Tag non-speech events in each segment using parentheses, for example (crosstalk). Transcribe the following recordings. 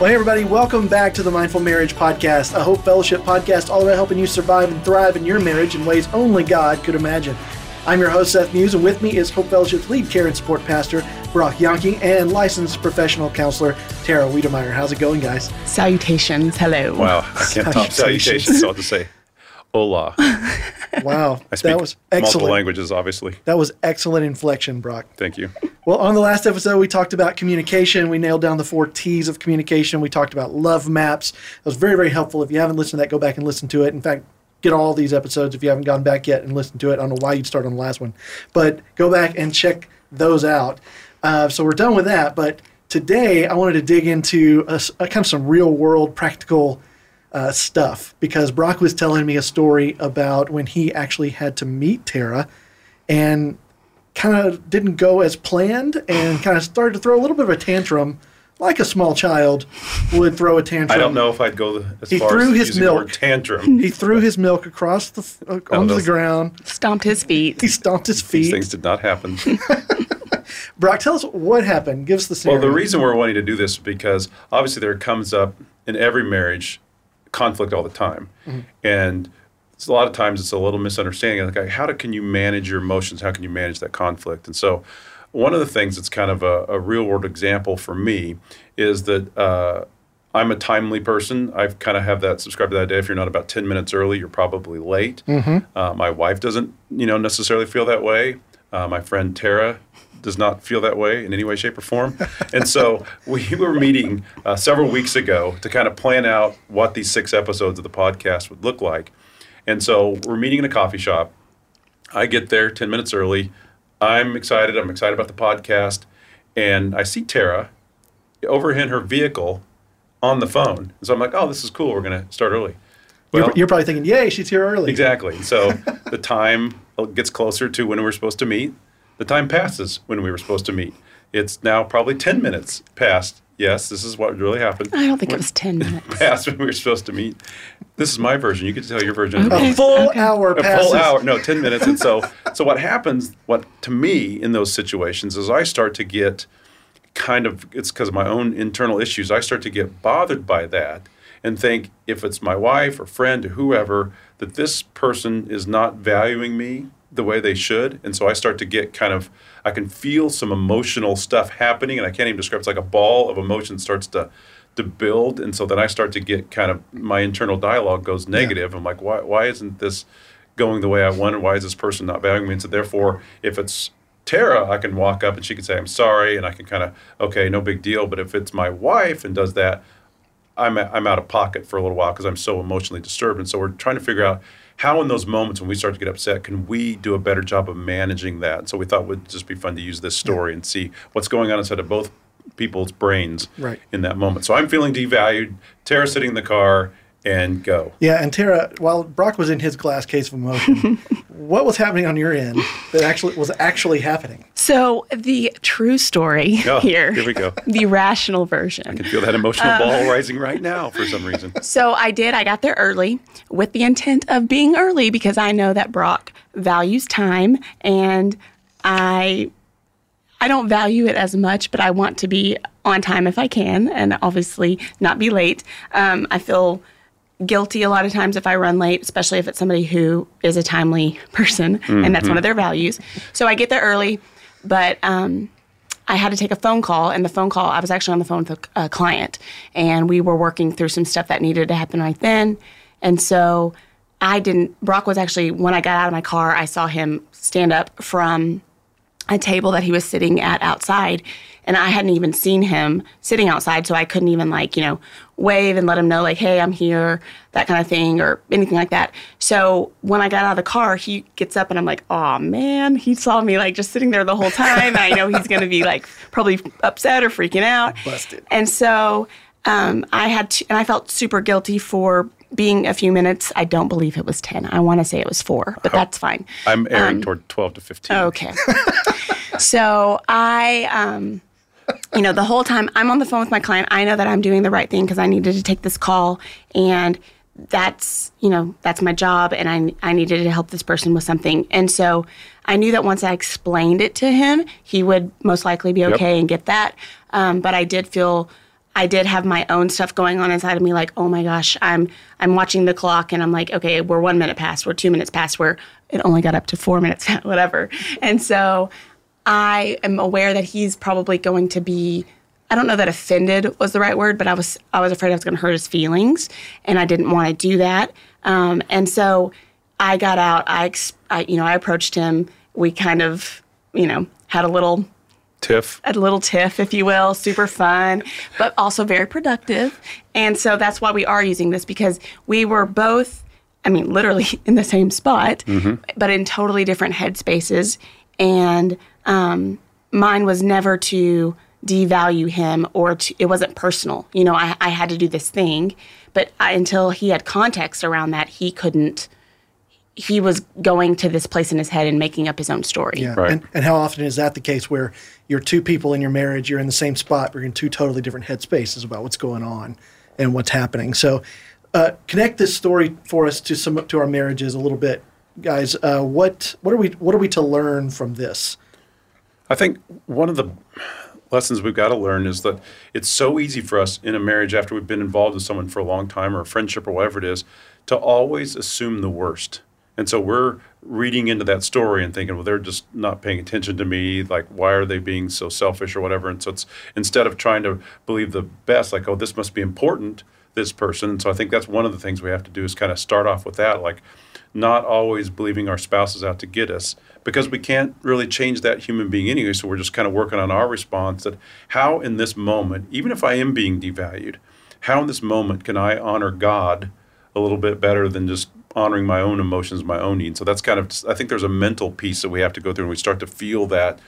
Well, hey, everybody, welcome back to the Mindful Marriage Podcast, a Hope Fellowship podcast all about helping you survive and thrive in your marriage in ways only God could imagine. I'm your host, Seth Muse, and with me is Hope Fellowship's lead care and support pastor, Brock Yonke, and licensed professional counselor, Tara Wiedemeyer. How's it going, guys? Salutations. Hello. Wow, I can't top salutations, so I'll just say hola. (laughs) Wow, I speak that was multiple excellent. languages, obviously. That was excellent inflection, Brock. Thank you. Well, on the last episode, we talked about communication. We nailed down the four T's of communication. We talked about love maps. It was very, very helpful. If you haven't listened to that, go back and listen to it. In fact, get all these episodes if you haven't gone back yet and listened to it. I don't know why you'd start on the last one, but go back and check those out. Uh, so we're done with that. But today, I wanted to dig into a, a kind of some real world practical uh, stuff because Brock was telling me a story about when he actually had to meet Tara and kind of didn't go as planned and kind of started to throw a little bit of a tantrum like a small child would throw a tantrum. I don't know if I'd go as He far threw as his using the word milk. tantrum. He threw his milk across the f- uh, onto the ground. Stomped his feet. He stomped his feet. These things did not happen. (laughs) Brock, tell us what happened. Give us the scene well, the reason we're wanting to do this is because obviously there comes up in every marriage conflict all the time, Mm-hmm. and it's a lot of times it's a little misunderstanding. Like, how do, can you manage your emotions? How can you manage that conflict? And so, one of the things that's kind of a, a real world example for me is that. Uh, I'm a timely person. I've kind of have that subscribed to that idea. If you're not about 10 minutes early, you're probably late. Uh, my wife doesn't, you know, necessarily feel that way. Uh, my friend Tara does not feel that way in any way, shape, or form. and so we were meeting uh, several weeks ago to kind of plan out what these six episodes of the podcast would look like. And so we're meeting in a coffee shop. I get there 10 minutes early. I'm excited. I'm excited about the podcast. And I see Tara over in her vehicle on the phone. And so I'm like, oh, this is cool. We're going to start early. you're, Well- you're probably thinking, "Yay, she's here early." Exactly. So (laughs) the time gets closer to when we're supposed to meet. The time passes when we were supposed to meet. It's now probably 10 minutes past. Yes, this is what really happened. I don't think it was 10 minutes. (laughs) Past when we were supposed to meet. This is my version. You get to tell your version. Okay. A full Okay. hour a passes. full hour no 10 minutes and so (laughs) so what happens what to me in those situations is i start to get kind of it's because of my own internal issues i start to get bothered by that and think if it's my wife or friend or whoever that this person is not valuing me the way they should. And so i start to get kind of i can feel some emotional stuff happening and i can't even describe it's like a ball of emotion starts to to build. And so then i start to get kind of my internal dialogue goes negative. I'm like why, why isn't this going the way i wanted why is this person not valuing me? And so therefore if it's tara i can walk up and she can say i'm sorry and i can kind of okay no big deal. But if it's my wife and does that I'm, I'm out of pocket for a little while because I'm so emotionally disturbed. And so we're trying to figure out how, in those moments when we start to get upset, can we do a better job of managing that? So we thought it would just be fun to use this story and see what's going on inside of both people's brains Right. in that moment. So I'm feeling devalued. Tara sitting in the car and go. Yeah, and Tara, while Brock was in his glass case of emotion, (laughs) what was happening on your end that actually was actually happening? So, the true story Oh, here, here we go. (laughs) the rational version. I can feel that emotional ball rising right now for some reason. (laughs) So I did. I got there early with the intent of being early because I know that Brock values time and I I don't value it as much, but I want to be on time if I can and obviously not be late. Um, I feel guilty a lot of times if I run late, especially if it's somebody who is a timely person and that's one of their values. So I get there early, but um, I had to take a phone call, and the phone call, I was actually on the phone with a, a client, and we were working through some stuff that needed to happen right then. And so I didn't, Brock was actually, when I got out of my car, I saw him stand up from a table that he was sitting at outside and I hadn't even seen him sitting outside so I couldn't even like, you know, wave and let him know like, "Hey, I'm here," that kind of thing or anything like that. So, when I got out of the car, he gets up and I'm like, "Oh, man, he saw me like just sitting there the whole time. I know he's going to be like probably upset or freaking out." Busted. And so, um, I had to, and I felt super guilty for being a few minutes. I don't believe it was 10. I want to say it was 4, but that's fine. I'm erring toward 12 to 15. Okay. (laughs) so I, um, you know, the whole time I'm on the phone with my client, I know that I'm doing the right thing because I needed to take this call, and that's you know that's my job, and I I needed to help this person with something, and so I knew that once I explained it to him, he would most likely be okay and get that. Um, but I did feel I did have my own stuff going on inside of me, like, oh my gosh, I'm I'm watching the clock and I'm like, okay, we're one minute past, we're two minutes past, where it only got up to four minutes, (laughs) whatever. And so I am aware that he's probably going to be I don't know that offended was the right word, but I was I was afraid I was going to hurt his feelings, and I didn't want to do that. Um, and so I got out. I, I you know I approached him. We kind of you know had a little tiff a little tiff if you will super fun but also very productive and so that's why we are using this because we were both i mean literally (laughs) in the same spot mm-hmm. but in totally different headspaces and um, mine was never to devalue him or to, it wasn't personal. You know, I, I had to do this thing, but I, until he had context around that, he couldn't. He was going to this place in his head and making up his own story. Yeah. Right. And, and how often is that the case where you're two people in your marriage, you're in the same spot, but you're in two totally different headspaces about what's going on and what's happening. So, uh, connect this story for us to some to our marriages a little bit, guys. Uh, what what are we what are we to learn from this? I think one of the lessons we've got to learn is that it's so easy for us in a marriage after we've been involved with someone for a long time or a friendship or whatever it is to always assume the worst. And so we're reading into that story and thinking, well, they're just not paying attention to me. Like, why are they being so selfish or whatever? And so it's instead of trying to believe the best, like, oh, this must be important, this person. And so I think that's one of the things we have to do is kind of start off with that, like, not always believing our spouse is out to get us because we can't really change that human being anyway. So we're just kind of working on our response that how in this moment, even if I am being devalued, how in this moment can I honor God a little bit better than just honoring my own emotions, my own needs. So that's kind of I think there's a mental piece that we have to go through, and we start to feel that,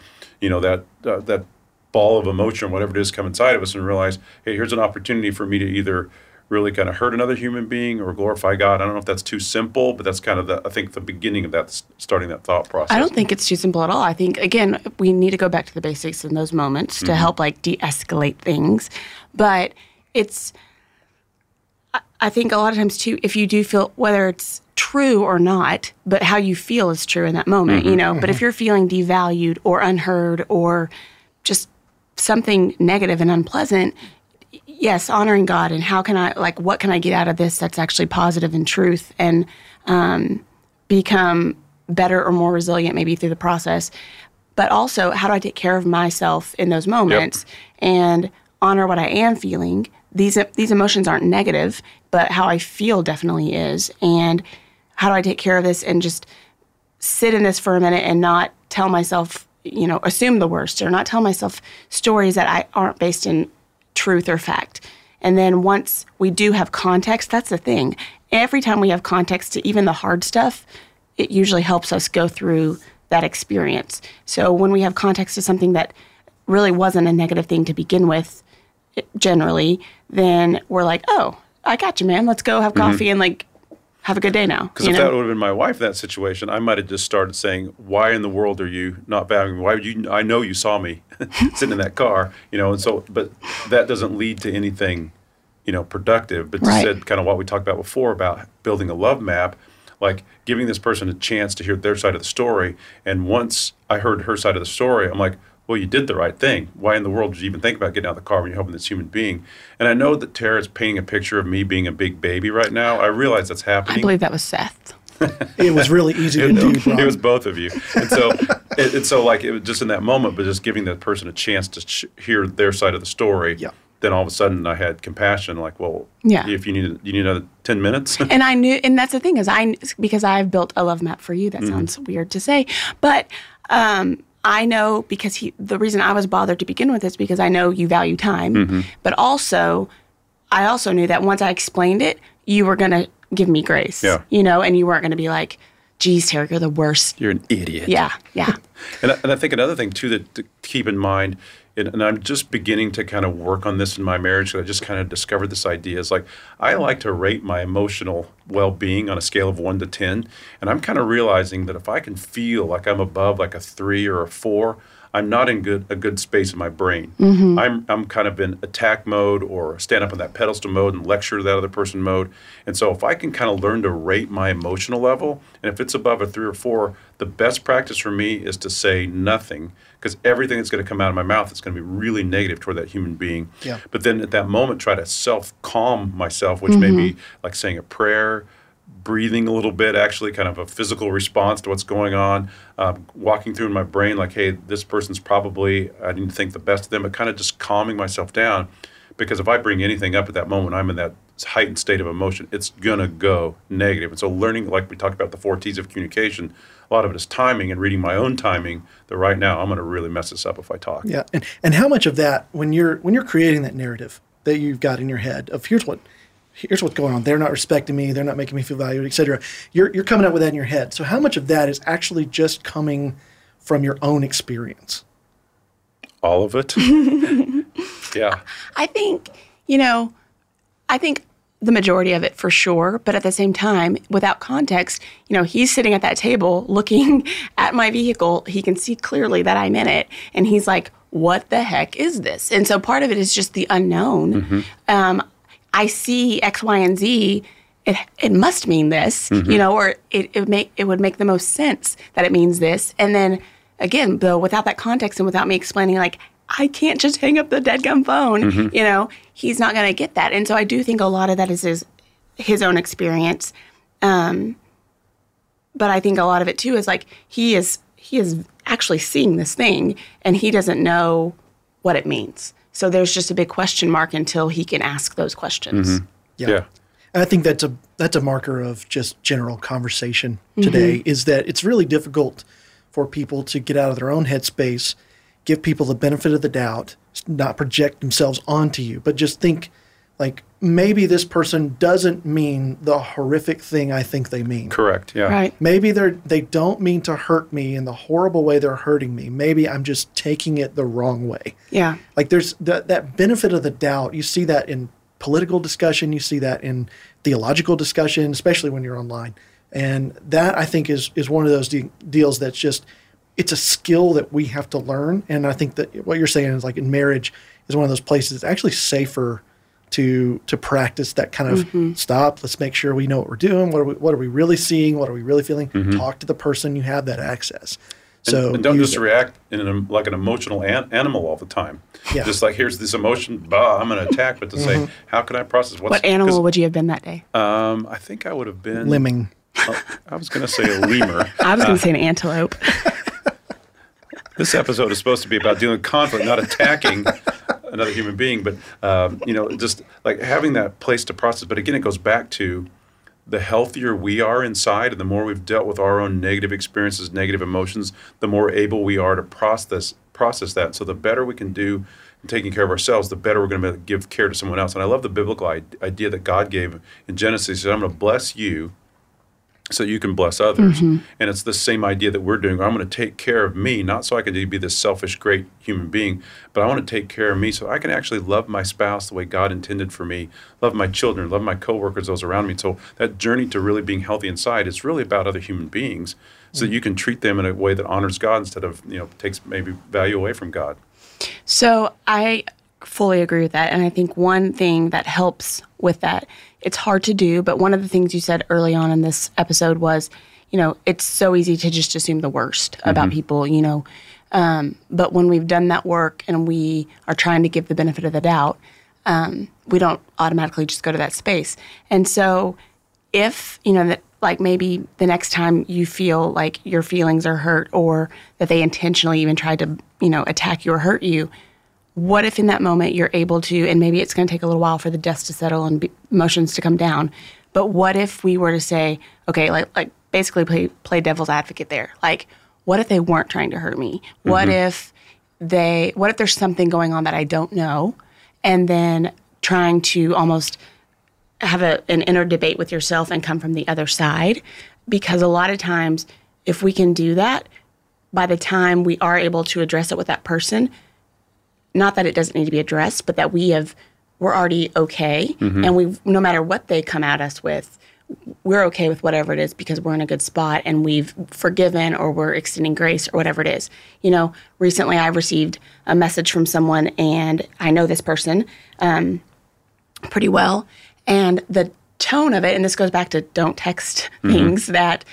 you know, that uh, that ball of emotion, whatever it is, come inside of us, and realize, hey, here's an opportunity for me to either really kind of hurt another human being or glorify God. I don't know if that's too simple, but that's kind of the I think the beginning of that starting that thought process. I don't think it's too simple at all. I think again we need to go back to the basics in those moments to mm-hmm. help like de-escalate things, but it's. I think a lot of times too, if you do feel whether it's true or not, but how you feel is true in that moment, mm-hmm. you know. Mm-hmm. But if mm-hmm. you're feeling devalued or unheard or just something negative and unpleasant, yes, honoring God and how can I like what can I get out of this that's actually positive and truth and um, become better or more resilient maybe through the process. But also, how do I take care of myself in those moments yep. and honor what I am feeling? These these emotions aren't negative, but how I feel definitely is. And how do I take care of this and just sit in this for a minute and not tell myself, you know, assume the worst or not tell myself stories that I aren't based in truth or fact. And then once we do have context, that's the thing. Every time we have context to even the hard stuff, it usually helps us go through that experience. So when we have context to something that really wasn't a negative thing to begin with, generally, then we're like, oh, I got you, man. Let's go have mm-hmm. coffee mm-hmm. and like have a good day now. Because if know? that would have been my wife in that situation, I might have just started saying, "Why in the world are you not valuing me? Why would you? I know you saw me (laughs) sitting in that car, you know." And so, but that doesn't lead to anything, you know, productive. But right. said kind of what we talked about before about building a love map, like giving this person a chance to hear their side of the story. And once I heard her side of the story, I'm like, well, you did the right thing. Why in the world did you even think about getting out of the car when you're helping this human being? And I know that Tara is painting a picture of me being a big baby right now. I realize that's happening. I believe that was Seth. it was really easy to (laughs) do. Brian. It was both of you, and so it, and so like it was just in that moment, but just giving that person a chance to sh- hear their side of the story. Yeah. Then all of a sudden, I had compassion. Like, well, yeah. If you need you need another ten minutes. and I knew, and that's the thing is, I because I've built a love map for you. That mm-hmm. sounds weird to say, but um, I know because he, the reason I was bothered to begin with is because I know you value time, mm-hmm. but also, I also knew that once I explained it, you were going to give me grace, yeah. you know, and you weren't going to be like, geez, Terry, you're the worst. You're an idiot. Yeah, yeah. (laughs) and, I, and I think another thing, too, that to keep in mind and, and, I'm just beginning to kind of work on this in my marriage. I just kind of discovered this idea. Is like I like to rate my emotional well-being on a scale of one to ten, and I'm kind of realizing that if I can feel like I'm above like a three or a four, I'm not in good a good space in my brain. Mm-hmm. I'm I'm kind of in attack mode or stand up in that pedestal mode and lecture to that other person mode. And so if I can kind of learn to rate my emotional level, and if it's above a three or four, the best practice for me is to say nothing because everything that's going to come out of my mouth is going to be really negative toward that human being. Yeah. But then at that moment, try to self calm myself, which may mm-hmm. be like saying a prayer, breathing a little bit, actually, kind of a physical response to what's going on, um, walking through in my brain, like, hey, this person's probably, I didn't think the best of them, but kind of just calming myself down. Because if I bring anything up at that moment, I'm in that heightened state of emotion, it's going to go negative. And so, learning, like we talked about the four T's of communication, a lot of it is timing and reading my own timing that right now I'm going to really mess this up if I talk. Yeah, and and how much of that when you're when you're creating that narrative that you've got in your head of here's what here's what's going on. They're not respecting me. They're not making me feel valued, etc. You're you're coming up with that in your head. So how much of that is actually just coming from your own experience? All of it. (laughs) yeah. I think, you know, I think the majority of it for sure, but at the same time, without context, you know, he's sitting at that table looking (laughs) at my vehicle. He can see clearly that I'm in it. And he's like, what the heck is this? And so part of it is just the unknown. Um, I see X, Y, and Z. It, it must mean this, you know, or it, it make it would make the most sense that it means this. And then again, though, without that context and without me explaining, like, I can't just hang up the dead gum phone, you know, he's not going to get that. And so I do think a lot of that is his, his own experience. Um, but I think a lot of it too is like he is he is actually seeing this thing and he doesn't know what it means. So there's just a big question mark until he can ask those questions. Mm-hmm. Yeah. And I think that's a that's a marker of just general conversation mm-hmm. today is that it's really difficult for people to get out of their own headspace, give people the benefit of the doubt, not project themselves onto you, but just think like maybe this person doesn't mean the horrific thing I think they mean. Correct. Yeah. Right. Maybe they're they don't mean to hurt me in the horrible way they're hurting me. Maybe I'm just taking it the wrong way. Yeah. Like there's that that benefit of the doubt. You see that in political discussion. You see that in theological discussion, especially when you're online. And that I think is is one of those de- deals that's just it's a skill that we have to learn. And I think that what you're saying is like in marriage is one of those places it's actually safer to to practice that kind of mm-hmm. stop. Let's make sure we know what we're doing. What are we what are we really seeing? What are we really feeling? Mm-hmm. Talk to the person you have that access. So and, and don't just it. react in an, like an emotional an- animal all the time. Yeah. Just like here's this emotion, bah, I'm going to attack, but to say mm-hmm. how can I process what's What animal would you have been that day? Um, I think I would have been Limbing. oh, I was going to say a lemur. (laughs) I was going to uh, say an antelope. (laughs) this episode is supposed to be about dealing with conflict, not attacking (laughs) another human being, but um, you know, just like having that place to process. But again, it goes back to the healthier we are inside, and the more we've dealt with our own negative experiences, negative emotions, the more able we are to process process that. So the better we can do in taking care of ourselves, the better we're going to give care to someone else. And I love the biblical idea that God gave in Genesis. He said, "I'm going to bless you." So you can bless others. Mm-hmm. And it's the same idea that we're doing. I'm going to take care of me, not so I can be this selfish, great human being, but I want to take care of me so I can actually love my spouse the way God intended for me, love my children, love my coworkers, those around me. So that journey to really being healthy inside is really about other human beings, so that you can treat them in a way that honors God instead of you know takes maybe value away from God. So I fully agree with that. And I think one thing that helps with that, it's hard to do, but one of the things you said early on in this episode was, you know, it's so easy to just assume the worst about people, you know. Um, but when we've done that work and we are trying to give the benefit of the doubt, um, we don't automatically just go to that space. And so if, you know, that like maybe the next time you feel like your feelings are hurt or that they intentionally even tried to, you know, attack you or hurt you, what if in that moment you're able to, and maybe it's going to take a little while for the dust to settle and be, emotions to come down, but what if we were to say, okay, like, like basically play, play devil's advocate there? Like, what if they weren't trying to hurt me? What mm-hmm. if they, what if there's something going on that I don't know? And then trying to almost have a, an inner debate with yourself and come from the other side. Because a lot of times, if we can do that, by the time we are able to address it with that person, not that it doesn't need to be addressed, but that we have we're already okay, and we no matter what they come at us with, we're okay with whatever it is because we're in a good spot and we've forgiven or we're extending grace or whatever it is. You know, recently I received a message from someone and I know this person um, pretty well. And the tone of it, and this goes back to don't text things that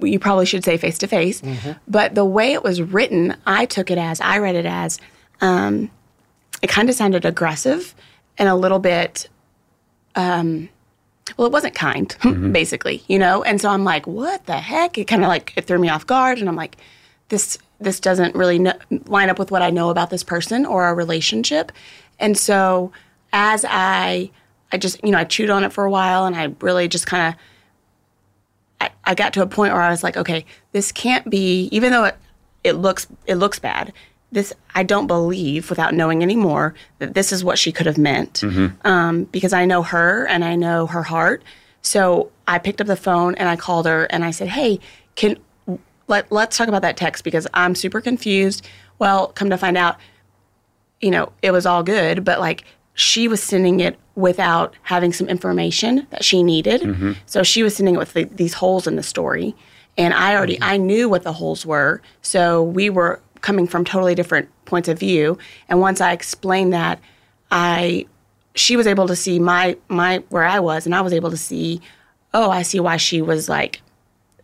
you probably should say face to face, but the way it was written, I took it as, I read it as, um, it kind of sounded aggressive and a little bit um, well, it wasn't kind, (laughs) mm-hmm. basically, you know. And so I'm like, what the heck? It kind of like it threw me off guard, and I'm like, this this doesn't really line up with what I know about this person or our relationship. And so as I I just you know I chewed on it for a while, and I really just kind of I, I got to a point where I was like, okay, this can't be, even though it, it looks it looks bad. This I don't believe, without knowing any more, that this is what she could have meant, mm-hmm. um, because I know her and I know her heart. So I picked up the phone and I called her and I said, hey, can let let's talk about that text because I'm super confused. Well, come to find out, you know, it was all good, but like she was sending it without having some information that she needed. Mm-hmm. So she was sending it with the, these holes in the story. And I already mm-hmm. I knew what the holes were. So we were coming from totally different points of view. And once I explained that, I she was able to see my my where I was and I was able to see, oh, I see why she was like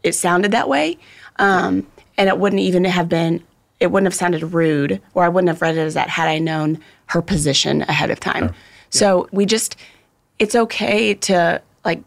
it sounded that way. Um, and it wouldn't even have been it wouldn't have sounded rude or I wouldn't have read it as that had I known her position ahead of time. So we just it's okay to like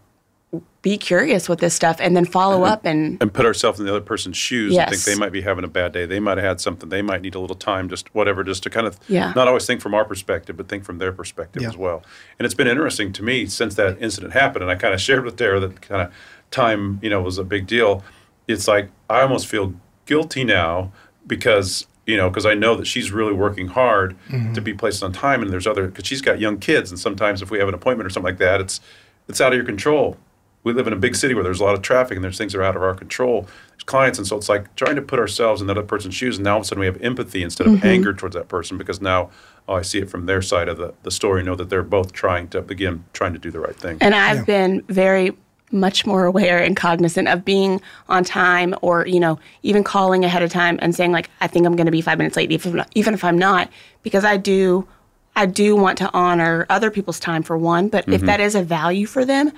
be curious with this stuff and then follow up and and put ourselves in the other person's shoes and think they might be having a bad day. They might have had something. They might need a little time, just whatever, just to kind of Yeah. not always think from our perspective, but think from their perspective Yeah. as well. And it's been interesting to me since that incident happened, and I kind of shared with Tara that kind of time, you know, was a big deal. It's like I almost feel guilty now because you know because I know that she's really working hard mm-hmm. to be placed on time, and there's other because she's got young kids, and sometimes if we have an appointment or something like that, it's it's out of your control we live in a big city where there's a lot of traffic and there's things that are out of our control. There's clients, and so it's like trying to put ourselves in that other person's shoes. And now all of a sudden we have empathy instead of mm-hmm. anger towards that person because now oh, I see it from their side of the, the story. Know that they're both trying to begin trying to do the right thing. And I've been very much more aware and cognizant of being on time or, you know, even calling ahead of time and saying like, I think I'm going to be five minutes late, even, even if I'm not, because I do, I do want to honor other people's time for one, but if mm-hmm. that is a value for them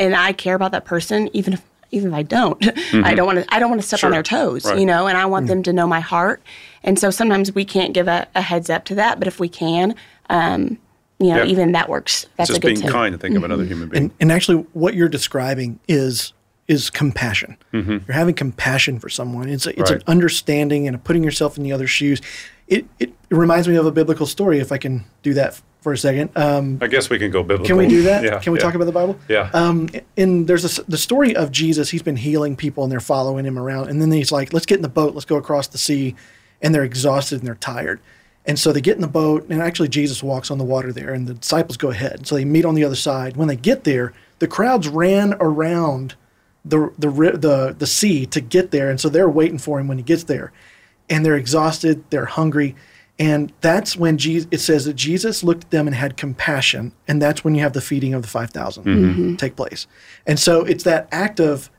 and I care about that person, even if, even if I don't, (laughs) mm-hmm. I don't want to, I don't want to step Sure. on their toes, Right. you know, and I want mm. them to know my heart. And so sometimes we can't give a, a heads up to that, but if we can, um, you know, Yeah. even that works. That's It's just a good being tip. kind to think of another mm-hmm. human being. And, and actually, what you're describing is is compassion. Mm-hmm. You're having compassion for someone. It's a, it's an understanding and a putting yourself in the other shoes. It, it it reminds me of a biblical story. If I can do that f- for a second, um, I guess we can go biblical. can we do that? (laughs) Yeah. can we yeah. talk about the Bible? Yeah. Um, and there's a the story of Jesus. He's been healing people, and they're following him around. And then he's like, "Let's get in the boat. Let's go across the sea." And they're exhausted and they're tired. And so they get in the boat, and actually Jesus walks on the water there, and the disciples go ahead. So they meet on the other side. When they get there, the crowds ran around the the the the sea to get there, and so they're waiting for him when he gets there, and they're exhausted, they're hungry, and that's when Jesus, it says that Jesus looked at them and had compassion, and that's when you have the feeding of the five mm-hmm. Mm-hmm. take place, and so it's that act of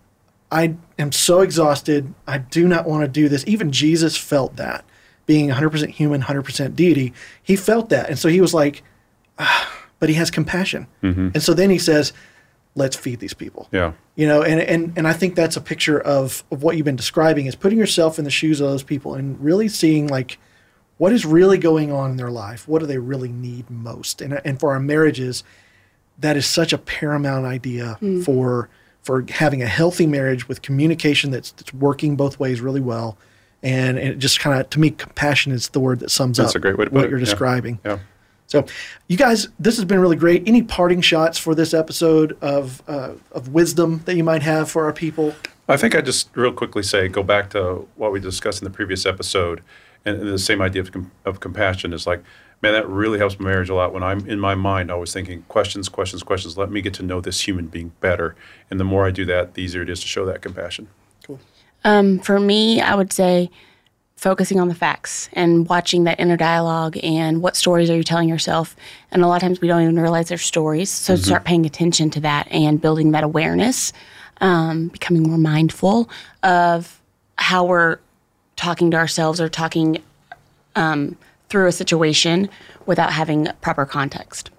I am so exhausted, I do not want to do this. Even Jesus felt that, being 100% human, 100% deity, he felt that, and so he was like, ah, but he has compassion, mm-hmm. and so then he says, let's feed these people. Yeah. you know and, and and i think that's a picture of, of what you've been describing is putting yourself in the shoes of those people and really seeing like what is really going on in their life what do they really need most and, and for our marriages that is such a paramount idea for for having a healthy marriage with communication that's, that's working both ways really well and, and it just kind of to me compassion is the word that sums That's up a great way to what you're yeah. describing Yeah. so, you guys, this has been really great. Any parting shots for this episode of uh, of wisdom that you might have for our people? I think I just real quickly say go back to what we discussed in the previous episode, and, and the same idea of, com- of compassion is like, man, that really helps my marriage a lot. When I'm in my mind, always thinking questions, questions, questions. Let me get to know this human being better, and the more I do that, the easier it is to show that compassion. Cool. Um, for me, I would say focusing on the facts and watching that inner dialogue and what stories are you telling yourself. And a lot of times we don't even realize they're stories. So start paying attention to that and building that awareness, um, becoming more mindful of how we're talking to ourselves or talking um, through a situation without having proper context.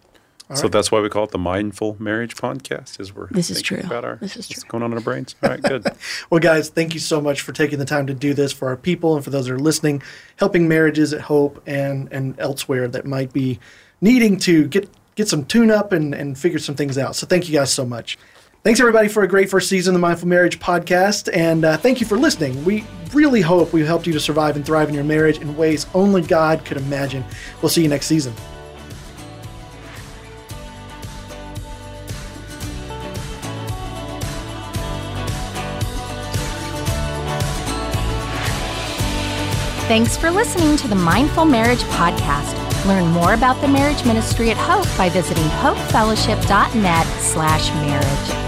so that's why we call it the Mindful Marriage Podcast. Is we're This is thinking true. About our, This is what's true. going on in our brains. All right, good. (laughs) Well, guys, thank you so much for taking the time to do this for our people and for those that are listening, helping marriages at Hope and and elsewhere that might be needing to get get some tune up and and figure some things out. So thank you guys so much. Thanks everybody for a great first season of the Mindful Marriage podcast, and uh, thank you for listening. We really hope we've helped you to survive and thrive in your marriage in ways only God could imagine. We'll see you next season. Thanks for listening to the Mindful Marriage Podcast. Learn more about the marriage ministry at Hope by visiting hopefellowship.net slash marriage.